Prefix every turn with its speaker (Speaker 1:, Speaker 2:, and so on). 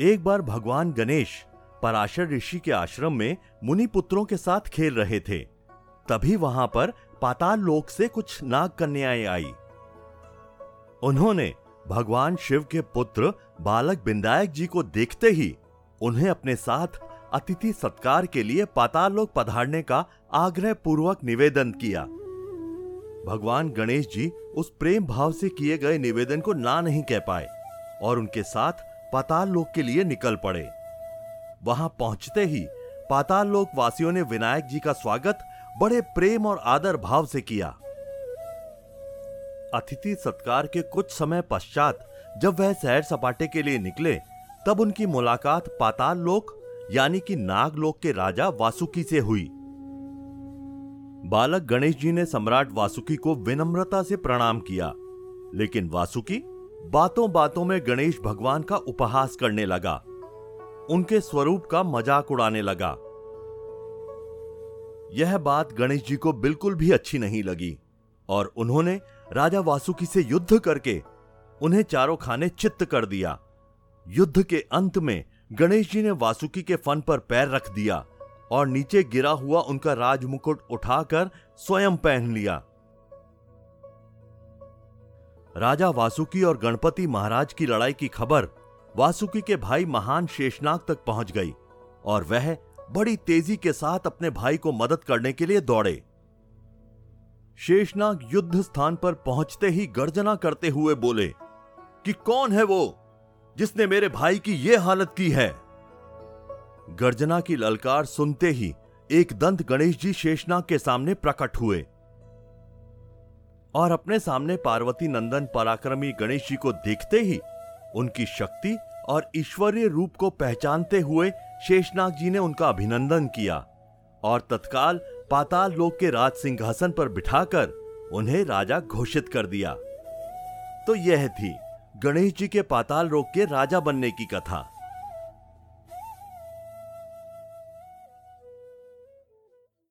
Speaker 1: एक बार भगवान गणेश पराशर ऋषि के आश्रम में मुनि पुत्रों के साथ खेल रहे थे। तभी वहाँ पर पाताल लोक से कुछ नाग कन्याएँ आई। उन्होंने भगवान शिव के पुत्र बालक बिंदायक जी को देखते ही उन्हें अपने साथ अतिथि सत्कार के लिए पाताल लोक पधारने का आग्रह पूर्वक निवेदन किया। भगवान गणेश जी उस प्रेम भाव से किए गए निवेदन को ना नहीं कह पाए और उनके साथ पाताल लोक के लिए निकल पड़े। वहाँ पहुँचते ही पाताल लोक वासियों ने विनायक जी का स्वागत बड़े प्रेम और आदर भाव से किया। अतिथि सत्कार के कुछ समय पश्चात जब वह सैर सपाटे के लिए निकले, तब उनकी मुलाकात पाताल लोक, यानी कि नाग लोक के राजा वासुकी से हुई। बालक गणेश जी ने सम्राट वासुकी को विनम्रता से प्रणाम किया, लेकिन वासुकी बातों बातों में गणेश भगवान का उपहास करने लगा। उनके स्वरूप का मज़ाक उड़ाने लगा। यह बात गणेश जी को बिल्कुल भी अच्छी नहीं लगी और उन्होंने राजा वासुकी से युद्ध करके उन्हें चारों खाने चित्त कर दिया। युद्ध के अंत में गणेश जी ने वासुकी के फन पर पैर रख दिया और नीचे गिरा हुआ उनका राजमुकुट उठाकर स्वयं पहन लिया। राजा वासुकी और गणपति महाराज की लड़ाई की खबर वासुकी के भाई महान शेषनाग तक पहुँच गई और वह बड़ी तेज़ी के साथ अपने भाई को मदद करने के लिए दौड़े। शेषनाग युद्ध स्थान पर पहुँचते ही गर्जना करते हुए बोले, कि कौन है वो जिसने मेरे भाई की यह हालत की है? गर्जना की ललकार सुनते ही एक दंत गणेश जी शेषनाग के सामने प्रकट हुए। और अपने सामने पार्वती नंदन पराक्रमी गणेश जी को देखते ही उनकी शक्ति और ईश्वरीय रूप को पहचानते हुए शेषनाग जी ने उनका अभिनंदन किया और तत्काल पाताल लोक के राज सिंहासन पर बिठाकर उन्हें राजा घोषित कर दिया। तो यह थी गणेश जी के पाताल लोक के राजा बनने की कथा।